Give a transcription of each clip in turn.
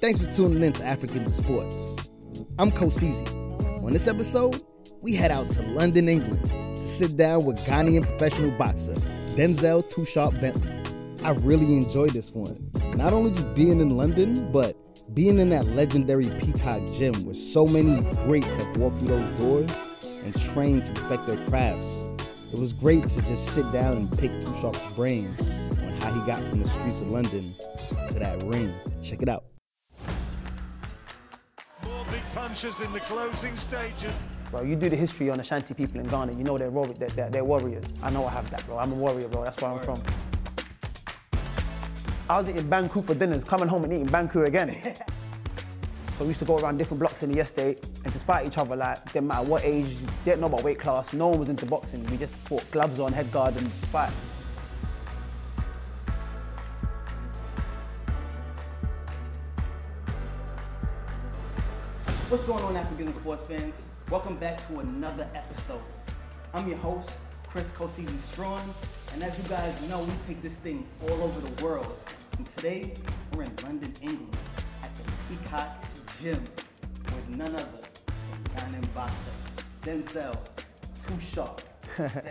Thanks for tuning in to African Sports. I'm Kosizi. On this episode, we head out to London, England to sit down with Ghanaian professional boxer Denzel Sharp Bentley. I really enjoyed this one. Not only just being in London, but being in that legendary Peacock gym where so many greats have walked through those doors and trained to perfect their crafts. It was great to just sit down and pick Too Sharp's brain on how he got from the streets of London to that ring. Check it out. More punches in the closing stages. Bro, you do the history on Ashanti people in Ghana, you know they're, warri- they're, they're, they're warriors. I know I have that, bro. I'm a warrior, bro. That's where I'm from. I was eating Banku for dinners, coming home and eating Banku again. so we used to go around different blocks in the estate and just fight each other like, didn't matter what age, didn't know about weight class, no one was into boxing. We just put gloves on, head guard and fight. What's going on, African sports fans? Welcome back to another episode. I'm your host, Chris Kosizi Strong, and as you guys know, we take this thing all over the world. And today, we're in London, England, at the Peacock Gym with none other than Ghanaian boxer Denzel Too Sharp. Bentley.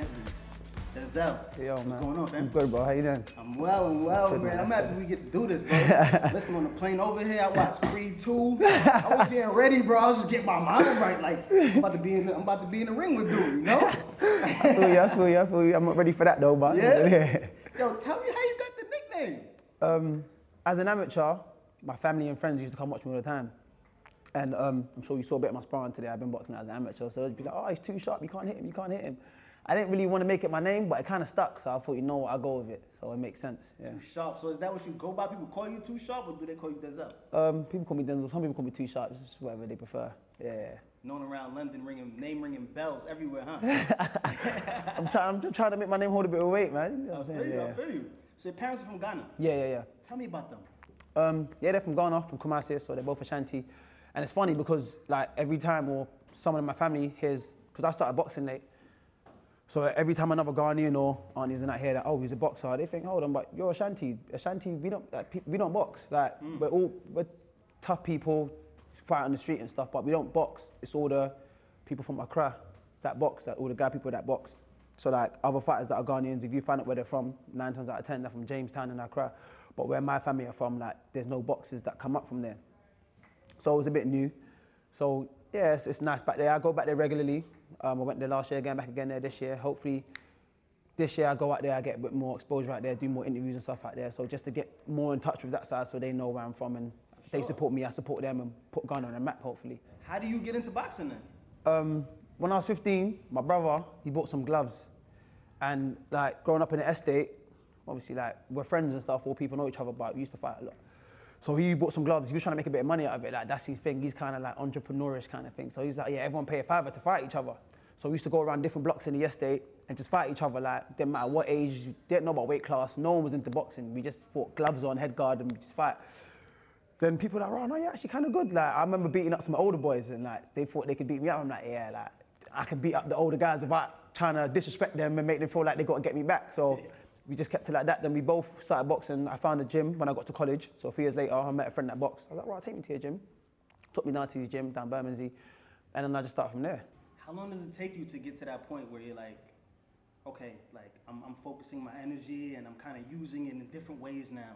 Denzel, Yo, what's man. going on, I'm good, bro. How you doing? I'm well and well, good, man. man. I'm happy we get to do this, bro. Listen, on the plane over here, I watched Creed 2. I was getting ready, bro. I was just getting my mind right. Like, I'm about to be in the, I'm about to be in the ring with dude, you know? I feel you, I feel you, I feel you. I'm not ready for that though, but Yeah? Yo, tell me how you got the nickname. Um, as an amateur, my family and friends used to come watch me all the time. And um, I'm sure you saw a bit of my sparring today. I've been boxing as an amateur, so they'd be like, "Oh, he's too sharp. You can't hit him. You can't hit him." I didn't really want to make it my name, but it kind of stuck. So I thought, you know what, I'll go with it. So it makes sense. Yeah. Too sharp. So is that what you go by? People call you too sharp, or do they call you Denzel? Um, people call me Denzel. Some people call me Too Sharp. It's just whatever they prefer. Yeah. Yeah. Known around London, ringing name ringing bells everywhere, huh? I'm trying. I'm just trying to make my name hold a bit of weight, man. You know what I'm saying? you. I Yeah. feel you. So your parents are from Ghana. Yeah, yeah, yeah. Tell me about them. Um, yeah, they're from Ghana, from Kumasi, so they're both Ashanti. And it's funny because like every time or someone in my family hears, because I started boxing late, so every time another Ghanaian or aunties and that hear that, oh, he's a boxer, they think, hold on, but you're Ashanti. Ashanti, we don't, like, pe- we don't box. Like, hmm. we're all, we're tough people, fight on the street and stuff, but we don't box. It's all the people from Accra that box, that all the Ga people that box. So like other fighters that are Ghanaians, if you find out where they're from, nine times out of ten, they're from Jamestown and Accra. But where my family are from, like, there's no boxes that come up from there. So it was a bit new. So yeah, it's, it's nice back there. I go back there regularly. Um, I went there last year, going back again there this year. Hopefully, this year I go out there, I get a bit more exposure out there, do more interviews and stuff out there. So just to get more in touch with that side, so they know where I'm from and they support me, I support them, and put Ghana on the map. Hopefully. How do you get into boxing then? Um, when I was 15, my brother he bought some gloves, and like growing up in the estate, obviously like we're friends and stuff. All people know each other, but we used to fight a lot. So he bought some gloves. He was trying to make a bit of money out of it. Like that's his thing. He's kind of like entrepreneurish kind of thing. So he's like, yeah, everyone pay a fiver to fight each other. So we used to go around different blocks in the estate and just fight each other. Like didn't matter what age, didn't know about weight class. No one was into boxing. We just fought gloves on, head guard, and we just fight. Then people like, oh no, you're actually kind of good. Like I remember beating up some older boys, and like they thought they could beat me up. I'm like, yeah, like I can beat up the older guys without trying to disrespect them and make them feel like they got to get me back. So we just kept it like that. Then we both started boxing. I found a gym when I got to college. So a few years later, I met a friend that boxed. I was like, right, take me to your gym. Took me down to his gym down Bermondsey, and then I just started from there. How long does it take you to get to that point where you're like, okay, like I'm, I'm focusing my energy and I'm kind of using it in different ways now?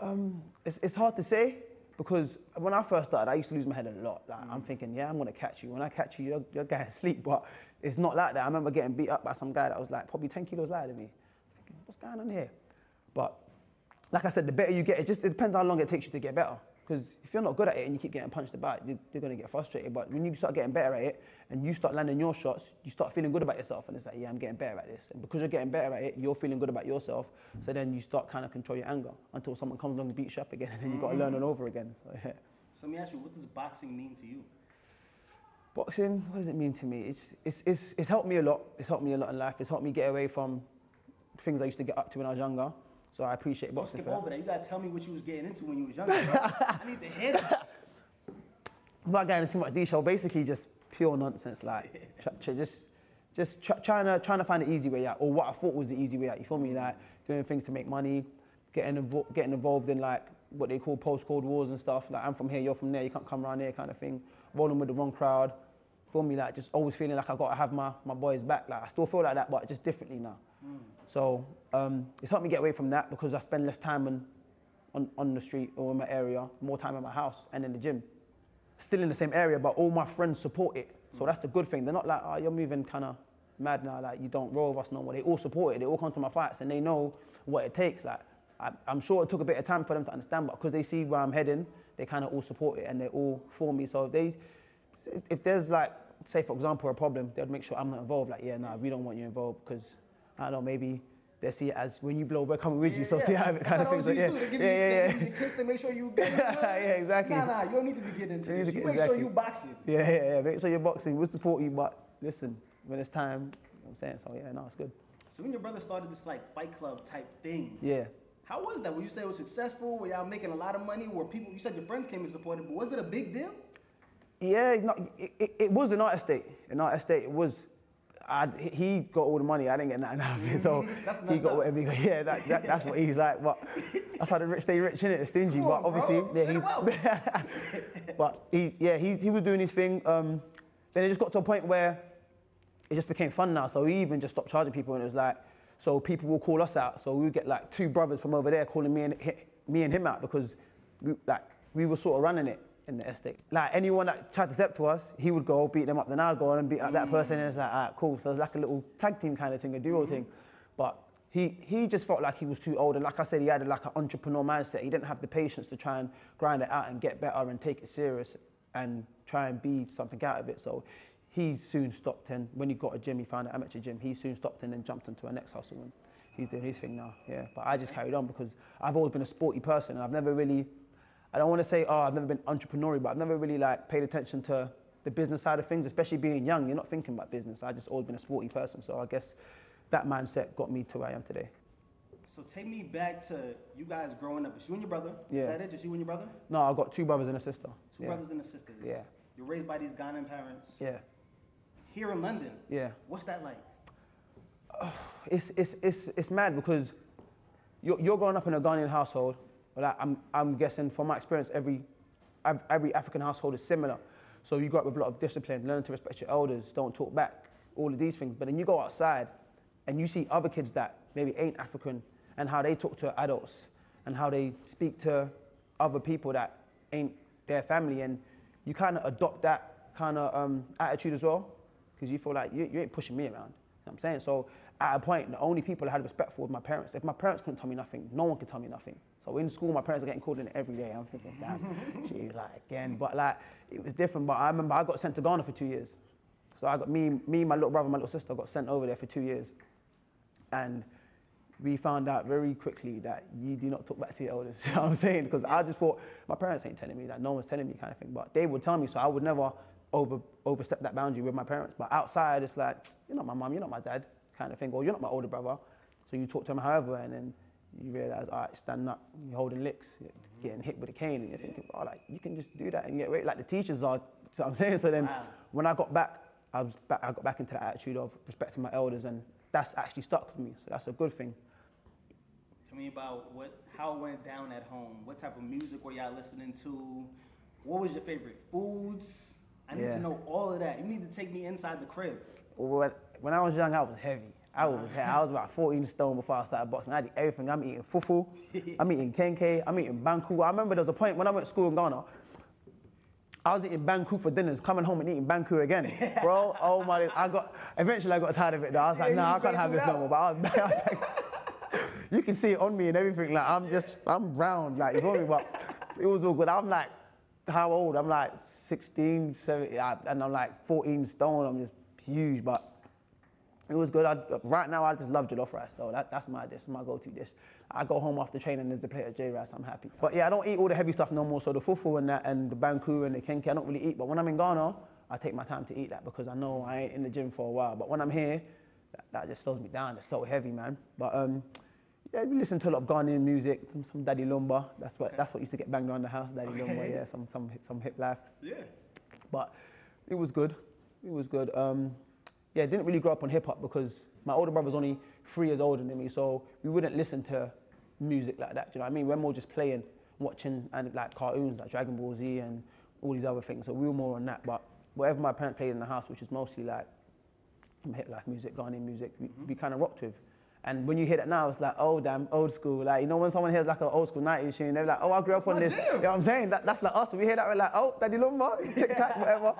Um, it's, it's hard to say because when I first started, I used to lose my head a lot. Like, I'm thinking, yeah, I'm gonna catch you. When I catch you, you're, you're going to sleep. But it's not like that. I remember getting beat up by some guy that was like probably 10 kilos lighter than me. What's going on here? But like I said, the better you get, it just it depends how long it takes you to get better. Because if you're not good at it and you keep getting punched about, you're, you're going to get frustrated. But when you start getting better at it and you start landing your shots, you start feeling good about yourself. And it's like, yeah, I'm getting better at this. And because you're getting better at it, you're feeling good about yourself. So then you start kind of control your anger until someone comes along and beats you up again. And then you've got to learn mm. all over again. So yeah. So let me ask you, what does boxing mean to you? Boxing, what does it mean to me? It's, it's, it's, it's helped me a lot. It's helped me a lot in life. It's helped me get away from things I used to get up to when I was younger. So I appreciate boxing skip over that. You gotta tell me what you was getting into when you was younger. I need to hear that. without going into too much detail, basically just pure nonsense, like tr- tr- just just tr- trying to trying to find the easy way out, or what I thought was the easy way out. You feel me? Like doing things to make money, getting invo- getting involved in like what they call postcode wars and stuff. Like I'm from here, you're from there, you can't come around here, kind of thing. Rolling with the wrong crowd. Feel me? Like just always feeling like I got to have my my boys back. Like I still feel like that, but just differently now. So um, it's helped me get away from that because I spend less time on, on on the street or in my area, more time in my house and in the gym. Still in the same area, but all my friends support it. So that's the good thing. They're not like, oh, you're moving kind of mad now, like you don't roll with us no more. They all support it. They all come to my fights and they know what it takes. Like I, I'm sure it took a bit of time for them to understand, but because they see where I'm heading, they kind of all support it and they all for me. So if they, if- there's like, say for example, a problem, they'll make sure I'm not involved. Like, yeah, nah, we don't want you involved because I don't know, maybe they see it as when you blow, we're coming with you, so stay out of it kind of thing. So, yeah, yeah, yeah, yeah. kicks to make sure you get Yeah, exactly. Nah, nah, you don't need to be getting into You this. You make exactly. sure you boxing. Yeah, yeah, yeah. Make sure you're boxing. We'll support you, but listen, when it's time, you know what I'm saying? So yeah, no, it's good. So when your brother started this like fight club type thing, Yeah. how was that? Would you say it was successful? Were y'all making a lot of money? Were people? You said your friends came and supported, but was it a big deal? Yeah, no, it, it, it was an art estate. An art estate. It was. I, he got all the money. I didn't get nothing out of it. So That's he got whatever he got. Yeah, that, that, that's what he's like. But that's how the rich stay rich, innit? Stingy. But bro. obviously, Say yeah, he, but he's yeah, he's, he was doing his thing. Um, then it just got to a point where it just became fun now. So he even just stopped charging people, and it was like, so people will call us out. So we would get like two brothers from over there calling me and me and him out because we, like we were sort of running it in the estate. Like anyone that tried to step to us, he would go beat them up. Then I'd go on and beat up that mm. person, and it's like, alright, cool. So it's like a little tag team kind of thing, a duo mm-hmm. thing. But he he just felt like he was too old, and like I said, he had like an entrepreneur mindset. He didn't have the patience to try and grind it out and get better and take it serious and try and be something out of it. So he soon stopped and when he got a gym, he found an amateur gym. He soon stopped and then jumped into a next hustle and he's doing his thing now. Yeah, but I just carried on because I've always been a sporty person and I've never really, I don't want to say oh I've never been entrepreneurial, but I've never really like paid attention to the business side of things, especially being young. You're not thinking about business. I've just always been a sporty person, so I guess that mindset got me to where I am today. So take me back to you guys growing up. It's you and your brother. Yeah. Is that it? Just you and your brother? No, I got two brothers and a sister. Two yeah. brothers and a sister. Yeah. You're raised by these Ghanaian parents. Yeah, Here in London. yeah. What's that like? it's, it's, it's, it's mad because you're, you're growing up in a Ghanaian household. But like, I'm, I'm guessing from my experience, every, every African household is similar. So you grow up with a lot of discipline, learn to respect your elders, don't talk back, all of these things. But then you go outside and you see other kids that maybe ain't African and how they talk to adults and how they speak to other people that ain't their family. And you kind of adopt that kind of um, attitude as well because you feel like you, you ain't pushing me around. You know I'm saying? So at a point, the only people I had respect for were my parents. If my parents couldn't tell me nothing, no one could tell me nothing. So in school, my parents are getting called in every day. I'm thinking, damn, she's like again. But like, it was different. But I remember I got sent to Ghana for two years. So I got me, me, my little brother, my little sister got sent over there for two years, and we found out very quickly that you do not talk back to your elders. You know what I'm saying? Because I just thought my parents ain't telling me that, no one's telling me kind of thing. But they would tell me, so I would never over overstep that boundary with my parents. But outside, it's like you're not my mum, you're not my dad, kind of thing, or you're not my older brother. So you talk to them however, and then you realize, all right, stand up, you're holding licks, you're getting hit with a cane, and you're thinking, oh, like you can just do that and get away. Like the teachers are, so I'm saying. So then, Wow. when I got back, I was back, I got back into that attitude of respecting my elders, and that's actually stuck with me. So that's a good thing. Tell me about what how it went down at home. What type of music were y'all listening to? What was your favorite foods? I need Yeah. to know all of that. You need to take me inside the crib. When, when I was young, I was heavy. I was. I was about 14 stone before I started boxing. I did everything. I'm eating fufu, I'm eating kenke, I'm eating banku. I remember there was a point when I went to school in Ghana, I was eating banku for dinners, coming home and eating banku again. Bro, oh my, I got, eventually I got tired of it though. I was like, Yeah, nah, I can't have this no more. But I was, I was like, you can see it on me and everything. Like I'm just, I'm round, like you me? But it was all good. I'm like, how old? I'm like 16, 17, I- and I'm like 14 stone. I'm just huge, but it was good. I, right now, I just love jollof rice though. That, that's my dish, my go-to dish. I go home after training, and there's a plate of J rice. I'm happy. But yeah, I don't eat all the heavy stuff no more. So the fufu and that, and the banku and the kenke, I don't really eat. But when I'm in Ghana, I take my time to eat that because I know I ain't in the gym for a while. But when I'm here, that, that just slows me down. It's so heavy, man. But um, yeah, we listen to a lot of Ghanaian music, some, some Daddy Lumba. That's what that's what used to get banged around the house. Daddy Lumba, yeah, some some some hip life. Yeah. But it was good. It was good. Um, yeah, didn't really grow up on hip hop because my older brother's only three years older than me, so we wouldn't listen to music like that. Do you know what I mean? We're more just playing watching and like cartoons like Dragon Ball Z and all these other things. So we were more on that. But whatever my parents played in the house, which is mostly like from hip life music, Ghanaian music, we, we kind of rocked with. And when you hear that now, it's like, oh damn, old school. Like, you know, when someone hears like an old school 90s tune, they're like, oh, I grew up on this. You know what I'm saying? That, that's like us. We hear that, we're like, oh, Daddy Lumba, tic tac, whatever.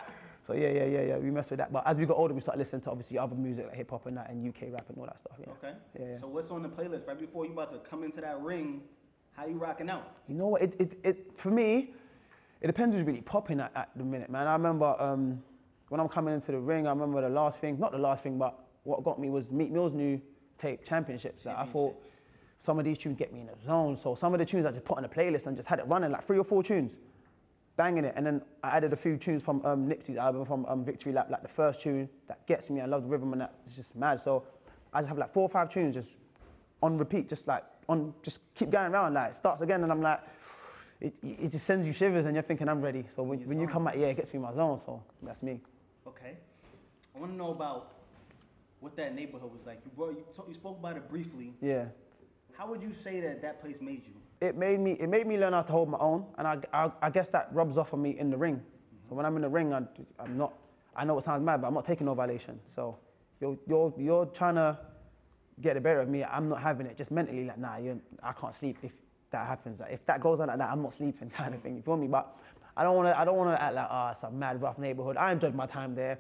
So yeah, yeah, yeah, yeah, we mess with that. But as we got older, we started listening to obviously other music like hip hop and that, and UK rap and all that stuff. Yeah. Okay. Yeah, yeah. So what's on the playlist right before you about to come into that ring? How you rocking out? You know what? It, it, it for me, it depends who's really popping at, at the minute, man. I remember um, when I'm coming into the ring. I remember the last thing, not the last thing, but what got me was Meek Mill's new tape, Championships. Like, I thought some of these tunes get me in the zone. So some of the tunes I just put on the playlist and just had it running, like three or four tunes, banging it. And then I added a few tunes from um, Nipsey's album, from um, Victory Lap, like the first tune that gets me. I love the rhythm and that. It's just mad. So I just have like four or five tunes just on repeat, just like on, just keep going around. Like it starts again, and I'm like, it, it just sends you shivers, and you're thinking I'm ready. So when, when you come out, yeah, it gets me in my zone. So that's me. Okay. I want to know about what that neighborhood was like. You, brought, you, talk, you spoke about it briefly. Yeah. How would you say that that place made you? It made me it made me learn how to hold my own, and I, I, I guess that rubs off on me in the ring. So when I'm in the ring, I, I'm not. I know it sounds mad, but I'm not taking no violation. So you're you're you're trying to get the better of me. I'm not having it. Just mentally, like nah, I can't sleep if that happens. Like, if that goes on like that, I'm not sleeping, kind of thing. You feel me? But I don't want to. I don't want to act like ah, it's a mad rough neighborhood. I enjoyed my time there,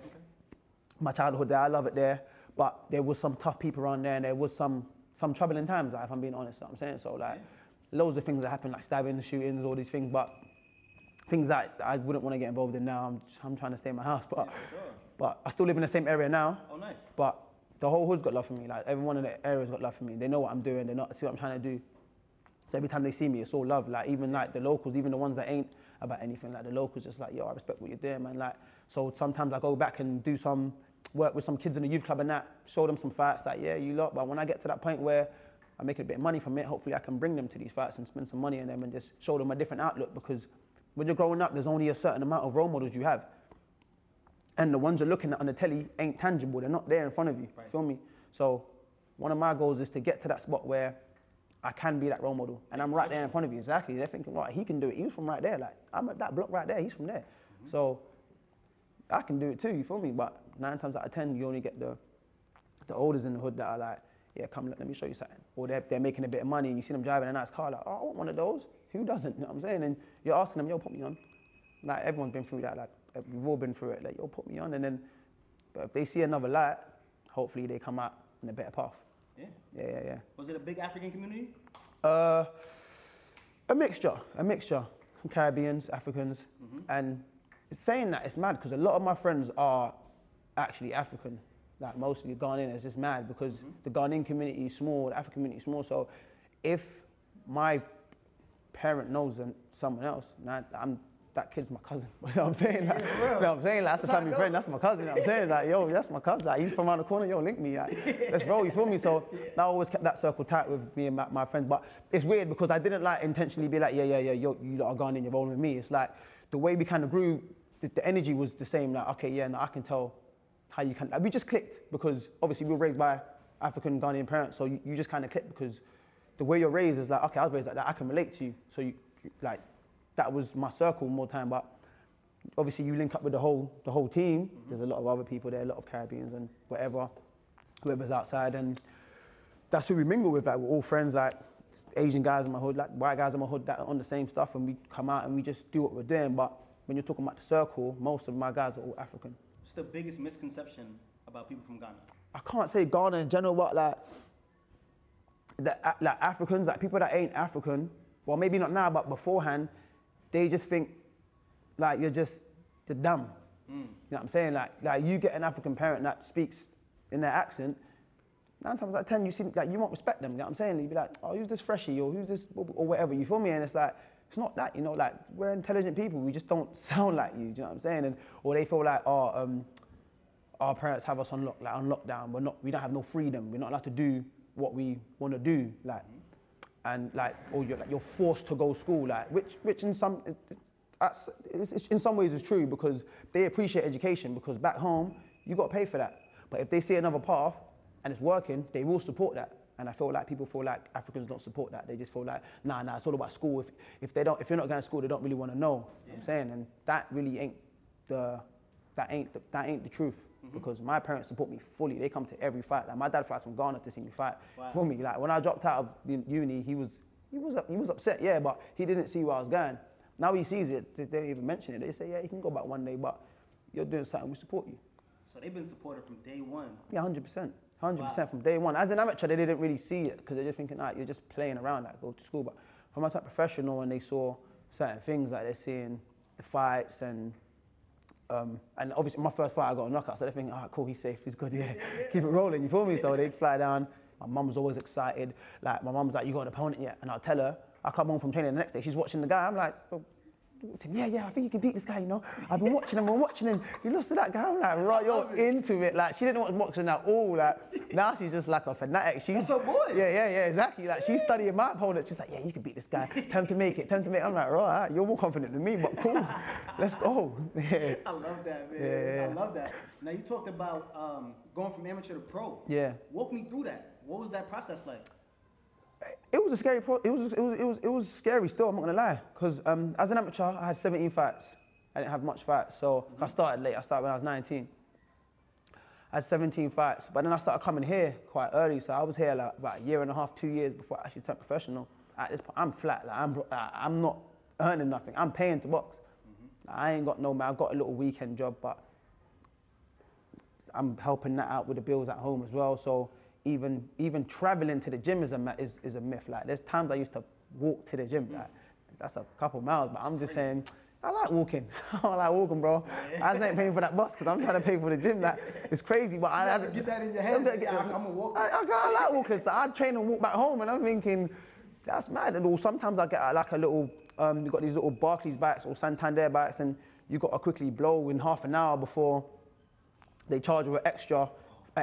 my childhood there. I love it there. But there was some tough people around there, and there was some some troubling times. Like, if I'm being honest, you know what I'm saying. So like, loads of things that happen, like stabbings, shootings, all these things. But things that I wouldn't want to get involved in now. I'm, I'm trying to stay in my house, but sure. but I still live in the same area now. Oh, nice. But the whole hood's got love for me. Like everyone in the area's got love for me. They know what I'm doing. They know see what I'm trying to do. So every time they see me, it's all love. Like even like the locals, even the ones that ain't about anything, like the locals, just like yo, I respect what you're doing, man. Like so sometimes I go back and do some work with some kids in the youth club and that, show them some fights. Like yeah, you lot. But when I get to that point where I'm making a bit of money from it, hopefully I can bring them to these fights and spend some money on them and just show them a different outlook because when you're growing up, there's only a certain amount of role models you have. And the ones you're looking at on the telly ain't tangible. They're not there in front of you. Right. Feel me? So one of my goals is to get to that spot where I can be that role model. And I'm right there in front of you. Exactly. They're thinking, right, he can do it. He's from right there. Like, I'm at that block right there. He's from there. Mm-hmm. So I can do it too, you feel me? But nine times out of ten, you only get the the olders in the hood that are like, yeah, come, let, me show you something. Or they're, they're making a bit of money and you see them driving a nice car, like, oh, I want one of those. Who doesn't? You know what I'm saying? And you're asking them, yo, put me on. Like, everyone's been through that. Like, we've all been through it. Like, yo, put me on. And then, but if they see another light, hopefully they come out on a better path. Yeah. Yeah, yeah, yeah. Was it a big African community? Uh, a mixture, a mixture. Caribbeans, Africans, and saying that it's mad because a lot of my friends are actually African, like mostly Ghanaian. It's just mad because the Ghanaian community is small, the African community is small. So if my parent knows them, someone else, I'm that kid's my cousin. You know what I'm saying? Like, you know what I'm saying? Like, that's a family friend. That's my cousin. You know what I'm saying? Like, yo, that's my cousin. Like, he's from around the corner. Yo, link me. Like, let's roll. You feel me? So I always kept that circle tight with me and my, my friends. But it's weird because I didn't like intentionally be like, yeah, yeah, yeah, yo, you lot are Ghanaian, you're rolling with me. It's like the way we kind of grew, the, the energy was the same. Like, okay, yeah, no, I can tell how you can. Like, we just clicked because obviously we were raised by African Ghanaian parents. So you, you just kind of click because the way you're raised is like, okay, I was raised like that. I can relate to you. So you, you- like, that was my circle more time. But obviously you link up with the whole the whole team. Mm-hmm. There's a lot of other people there, a lot of Caribbeans and whatever, whoever's outside, and that's who we mingle with. Like we're all friends, like Asian guys in my hood, like white guys in my hood that are on the same stuff, and we come out and we just do what we're doing. But when you're talking about the circle, most of my guys are all African. What's the biggest misconception about people from Ghana? I can't say Ghana in general, but like, that, uh, like Africans, like people that ain't African, well, maybe not now, but beforehand, they just think like you're just the dumb. Mm. You know what I'm saying? Like, like you get an African parent that speaks in their accent, nine times out of ten, you see, like, you won't respect them. You know what I'm saying? You'd be like, oh, who's this freshie or who's this or whatever. You feel me? And it's like, it's not that, you know, like we're intelligent people. We just don't sound like you. Do you know what I'm saying? And or they feel like, oh, um, our parents have us on lock, like on lockdown. We're not, we don't have no freedom. We're not allowed to do what we want to do, like, and like, or you're like, you're forced to go school, like, which, which in some, it- it- that's, it's, it's, in some ways is true because they appreciate education because back home you got to pay for that. But if they see another path and it's working, they will support that. And I feel like people feel like Africans don't support that. They just feel like, nah, nah, it's all about school. If, if they don't, if you're not going to school, they don't really want to know. You know what I'm saying, and that really ain't the, that ain't the, that ain't the truth. Mm-hmm. Because my parents support me fully. They come to every fight. Like my dad flies from Ghana to see me fight Wow. for me. Like when I dropped out of uni- uni, he was he was he was upset, yeah, but he didn't see where I was going. Now he sees it. They don't even mention it. They say, yeah, you can go back one day, but you're doing something. We support you. So they've been supportive from day one. Yeah, hundred percent, hundred Wow. percent from day one. As an amateur, they didn't really see it because they're just thinking, ah, you're just playing around, like go to school. But from my type professional, and they saw certain things, like they're seeing the fights and. Um, and obviously, my first fight, I got a knockout, so they're thinking, ah, cool, he's safe, he's good, yeah, keep it rolling, you feel me? So they fly down. My mum was always excited. Like, my mum's like, you got an opponent yet? And I'll tell her, I come home from training the next day, she's watching the guy. I'm like, oh, yeah, yeah, I think you can beat this guy, you know. I've been watching him, I'm watching him. You lost to that guy. I'm like, right, you're into it. Like, she didn't watch boxing at all. Like, now she's just like a fanatic. She's, That's her boy. Yeah, yeah, yeah, exactly. Like, she's studying my opponent. She's like, yeah, you can beat this guy. Time to make it, time to make it. I'm like, right, you're more confident than me, but cool. Let's go. Yeah. I love that, man. Yeah. I love that. Now you talked about um, going from amateur to pro. Yeah. Walk me through that. What was that process like? It was a scary. Pro- it was. It was. It was. It was scary. Still, I'm not gonna lie. Because um, as an amateur, I had 17 fights. I didn't have much fights, so I started late. I started when I was 19. I had 17 fights, but then I started coming here quite early. So I was here like about a year and a half, two years before I actually turned professional. At this point, I'm flat. Like I'm. I'm not earning nothing. I'm paying to box. Like, I ain't got no man. I got a little weekend job, but I'm helping that out with the bills at home as well. So even even traveling to the gym is a is, is a myth. Like there's times I used to walk to the gym. Like that's a couple miles, but I'm just saying. I like walking. I like walking, bro. I just ain't paying for that bus because I'm trying to pay for the gym. That it's crazy, but I to get that in your head. gotta Yeah, I'm a walker. I, I, I like walking, so I train and walk back home, and I'm thinking, that's mad. And all sometimes I get uh, like a little, um, you got these little Barclays bikes or Santander bikes, and you got to quickly blow in half an hour before they charge you with extra,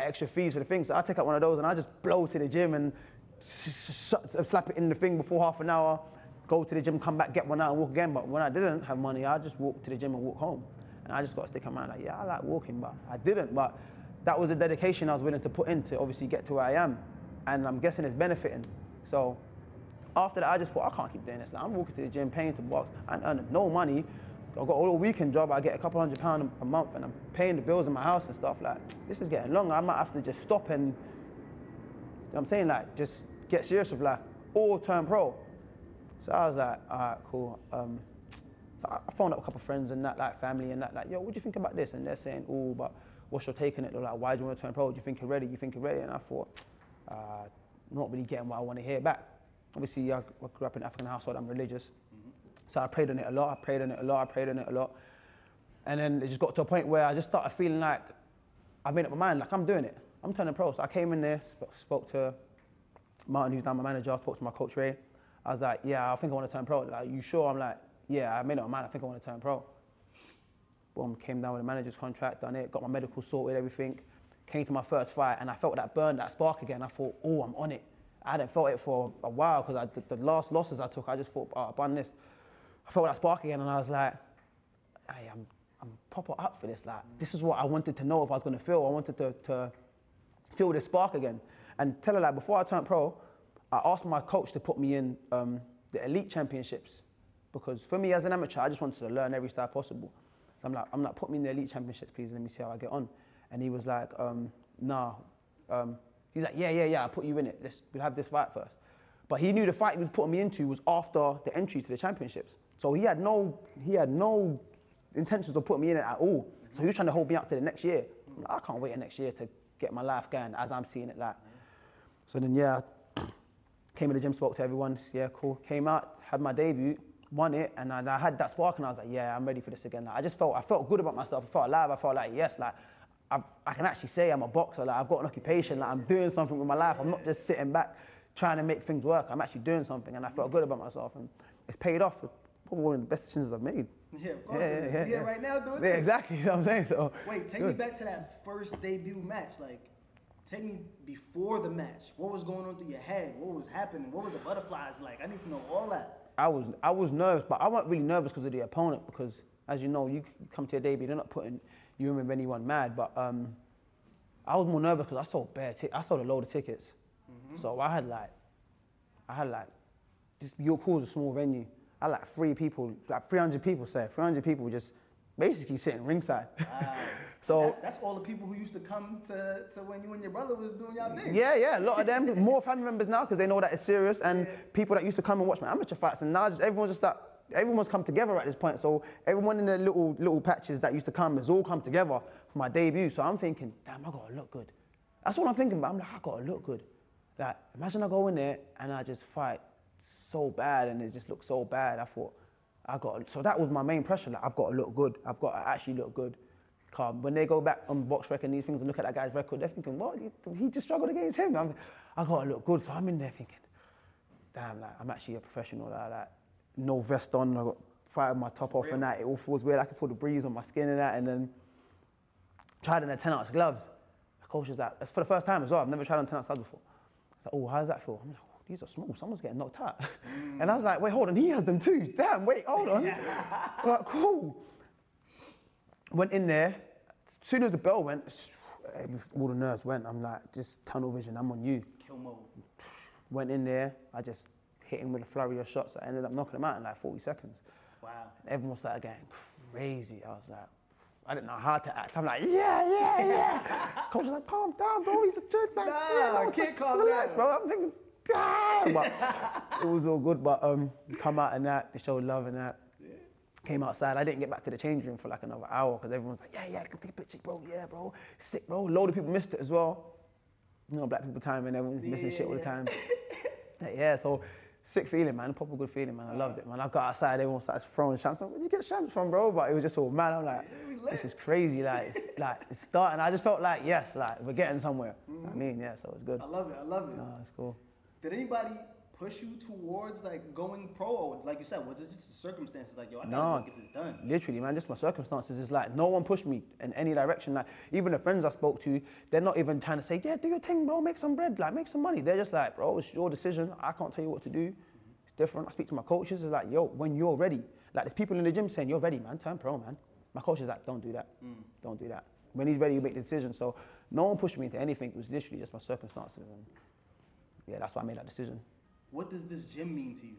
extra fees for the thing. So I take out one of those and I just blow to the gym and slap it in the thing before half an hour. Go to the gym, come back, get one out, and walk again. But when I didn't have money, I just walked to the gym and walk home. And I just got to stick mind like, yeah, I like walking, but I didn't. But that was the dedication I was willing to put in to obviously get to where I am. And I'm guessing it's benefiting. So after that, I just thought, I can't keep doing this. Like, I'm walking to the gym, paying to box, and earning no money. I've got a little weekend job, I get a couple hundred pounds a month, and I'm paying the bills in my house and stuff. Like, this is getting long. I might have to just stop and, you know I'm saying, like, just get serious with life or turn pro. So I was like, all right, cool. Um, so I- I phoned up a couple of friends and that, like family and that, like, yo, what do you think about this? And they're saying, oh, but what's your take on it? They're like, why do you want to turn pro? Do you think you're ready? You think you're ready? And I thought, uh, not really getting what I want to hear back. Obviously, I I grew up in an African household. I'm religious, so I prayed on it a lot. I prayed on it a lot. I prayed on it a lot, and then it just got to a point where I just started feeling like I made up my mind. Like I'm doing it. I'm turning pro. So I came in there, sp- spoke to Martin, who's now my manager. I spoke to my coach Ray. I was like, yeah, I think I want to turn pro. Like, you sure? I'm like, yeah, I made up my mind. I think I want to turn pro. Boom, came down with a manager's contract, done it, got my medical sorted, everything. Came to my first fight, and I felt that burn, that spark again. I thought, oh, I'm on it. I hadn't felt it for a while because the, the last losses I took, I just thought, oh, I've done this. I felt that spark again, and I was like, hey, I'm, I'm proper up for this. Like, this is what I wanted to know if I was going to feel. I wanted to, to feel this spark again. And tell her, like, before I turned pro, I asked my coach to put me in um, the elite championships because for me as an amateur, I just wanted to learn every style possible. So I'm like, I'm like, put me in the elite championships, please. Let me see how I get on. And he was like, um, nah. Um, he's like, yeah, yeah, yeah. I'll put you in it. Let's we'll have this fight first. But he knew the fight he was putting me into was after the entry to the championships. So he had no, he had no intentions of putting me in it at all. So he was trying to hold me up to the next year. Like, I can't wait the next year to get my life going as I'm seeing it like. So then, yeah, came in the gym, spoke to everyone. Yeah, cool. Came out, had my debut, won it, and I, I had that spark, and I was like, yeah, I'm ready for this again. Like, I just felt, I felt good about myself. I felt alive. I felt like, yes, like I, I can actually say I'm a boxer. Like I've got an occupation. Like I'm doing something with my life. I'm not just sitting back trying to make things work. I'm actually doing something, and I felt good about myself, and it's paid off. Probably one of the best decisions I've made. Yeah, of course. it is. Yeah, right now doing Yeah, this. exactly. You know what I'm saying? So Wait, take me back to that first debut match. Like, take me before the match. What was going on through your head? What was happening? What were the butterflies like? I need to know all that. I was I was nervous, but I wasn't really nervous because of the opponent. Because as you know, you come to your debut, they're not putting you and anyone mad. But um, I was more nervous because I sold bare. T- I sold a load of tickets. So I had like, I had like, just York Hall's a small venue. I like three people, like 300 people, say 300 people just basically sitting ringside. So so that's, that's all the people who used to come to, to when you and your brother was doing y'all thing. yeah, yeah, a lot of them, more family members now because they know that it's serious, and people that used to come and watch my amateur fights, and now just everyone's just like, everyone's come together at this point. So everyone in the little little patches that used to come has all come together for my debut. So I'm thinking, damn, I gotta look good. That's what I'm thinking about. I'm like, I gotta look good. Like, imagine I go in there and I just fight so bad, and it just looked so bad. I thought, I got. So that was my main pressure. Like, I've got to look good. I've got to actually look good. Calm. When they go back on BoxRec and these things and look at that guy's record, they're thinking, what? He, he just struggled against him. I'm, I got to look good. So I'm in there thinking, damn, like I'm actually a professional. Like, like no vest on. I got fighting my top off and that. It all feels weird. I can feel the breeze on my skin and that. And then tried in the 10 ounce gloves. The coach was like, that's for the first time as well. I've never tried on 10 ounce gloves before. I was like, oh, how does that feel? I'm like, these are small. Someone's getting knocked out. And I was like, wait, hold on. He has them too. Damn, wait, hold on. I'm like, cool. Went in there. As soon as the bell went, all the nerves went. I'm like, just tunnel vision. I'm on you. Kill mode. Went in there. I just hit him with a flurry of shots. I ended up knocking him out in like 40 seconds. Wow. Everyone started getting crazy. I was like, I didn't know how to act. I'm like, yeah, yeah, yeah. Coach was like, calm down, bro. He's a jerk. Like, Nah, yeah, I can't like, calm relax, down. bro. I'm thinking, damn. But it was all good. But um, come out and that, they showed love and that. Came outside. I didn't get back to the change room for like another hour because everyone's like, yeah, yeah, come take a picture, bro. Yeah, bro. Sick, bro. A load of people missed it as well. You know, black people time and everyone's missing shit all the time. yeah, so sick feeling, man. Proper good feeling, man. I loved it, man. I got outside, everyone started throwing champs. Like, where'd you get champs from, bro? But it was just all mad. I'm like, this is crazy. Like, it's, like it's starting. I just felt like, yes, like we're getting somewhere. I mean, yeah, so it's good. I love it. I love it. No, it's cool. Did anybody push you towards like going pro, or like you said, was it just the circumstances? Like, yo, I No, get this done. literally, man. Just my circumstances. It's like no one pushed me in any direction. Like even the friends I spoke to, they're not even trying to say, "Yeah, do your thing, bro. Make some bread. Like make some money." They're just like, "Bro, it's your decision. I can't tell you what to do. It's different." I speak to my coaches. It's like, "Yo, when you're ready." Like there's people in the gym saying, "You're ready, man. Turn pro, man." My coach is like, "Don't do that. Mm. Don't do that." When he's ready, you make the decision. So no one pushed me into anything. It was literally just my circumstances, and yeah, that's why I made that decision. What does this gym mean to you?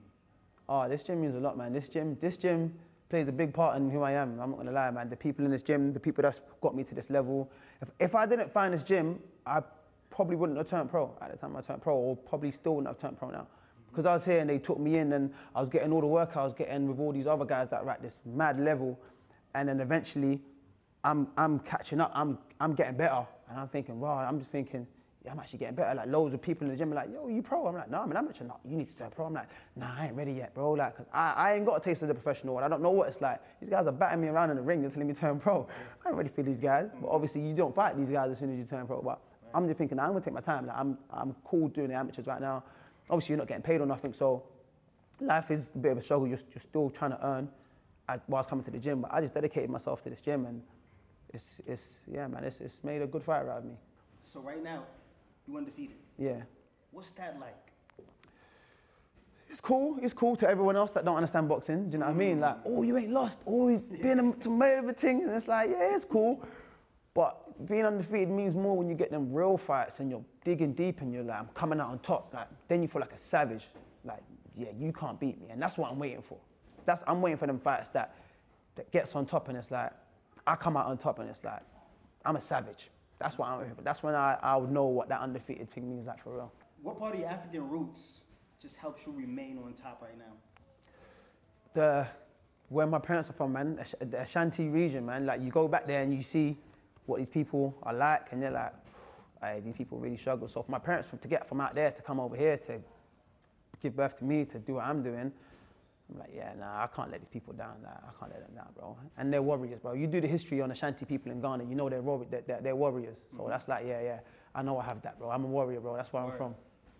Oh, this gym means a lot, man. This gym, this gym plays a big part in who I am. I'm not gonna lie, man. The people in this gym, the people that's got me to this level. If, if I didn't find this gym, I probably wouldn't have turned pro at the time I turned pro, or probably still wouldn't have turned pro now. Because I was here and they took me in, and I was getting all the work I was getting with all these other guys that were at this mad level, and then eventually, I'm I'm catching up. I'm I'm getting better, and I'm thinking, wow. I'm just thinking. Yeah, I'm actually getting better. Like loads of people in the gym are like, "Yo, you pro?" I'm like, "No, I'm an amateur." You need to turn pro. I'm like, "Nah, I ain't ready yet, bro." Like, cause I, I ain't got a taste of the professional, and I don't know what it's like. These guys are batting me around in the ring and telling me to turn pro. I don't really for these guys. But obviously, you don't fight these guys as soon as you turn pro. But I'm just thinking, I'm gonna take my time. Like, I'm I'm cool doing the amateurs right now. Obviously, you're not getting paid or nothing, so life is a bit of a struggle. You're, you're still trying to earn whilst coming to the gym. But I just dedicated myself to this gym, and it's it's yeah, man. It's it's made a good fighter out of me. So right now, you undefeated. Yeah. What's that like? It's cool. It's cool to everyone else that don't understand boxing. Do you know what I mean? Like, oh, you ain't lost. Oh, you being a tomato thing. And it's like, yeah, it's cool. But being undefeated means more when you get them real fights and you're digging deep and you're like, I'm coming out on top. Like, then you feel like a savage. Like, yeah, you can't beat me. And that's what I'm waiting for. That's I'm waiting for them fights that that gets on top and it's like, I come out on top and it's like, I'm a savage. That's why I'm. That's when I, I would know what that undefeated thing means like for real. What part of your African roots just helps you remain on top right now? the where my parents are from, man, Ash- the Ashanti region, man. Like you go back there and you see what these people are like, and you're like, hey, these people really struggle. So for my parents to get from out there to come over here to give birth to me to do what I'm doing, I'm like, yeah, nah, I can't let these people down. Like, I can't let them down, bro. And they're warriors, bro. You do the history on Ashanti people in Ghana, you know they're, warri- they're, they're, they're warriors. So mm-hmm. that's like, yeah, yeah. I know I have that, bro. I'm a warrior, bro. That's where I'm Word. from.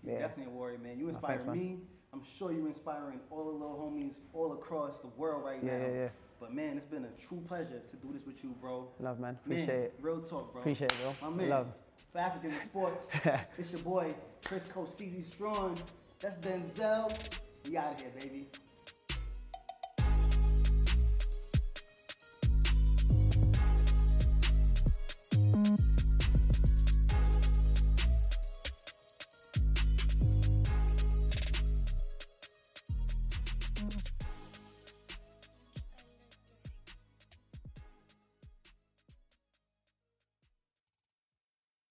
You're Yeah. definitely a warrior, man. You inspire man. me. I'm sure you're inspiring all the little homies all across the world right Yeah, now. yeah, yeah. But man, it's been a true pleasure to do this with you, bro. Love, man. Man, Appreciate it. real talk, bro. Appreciate it, bro. My man. Love. For African Sports, it's your boy, Chris Kosizi Strong. That's Denzel. We out of here, baby.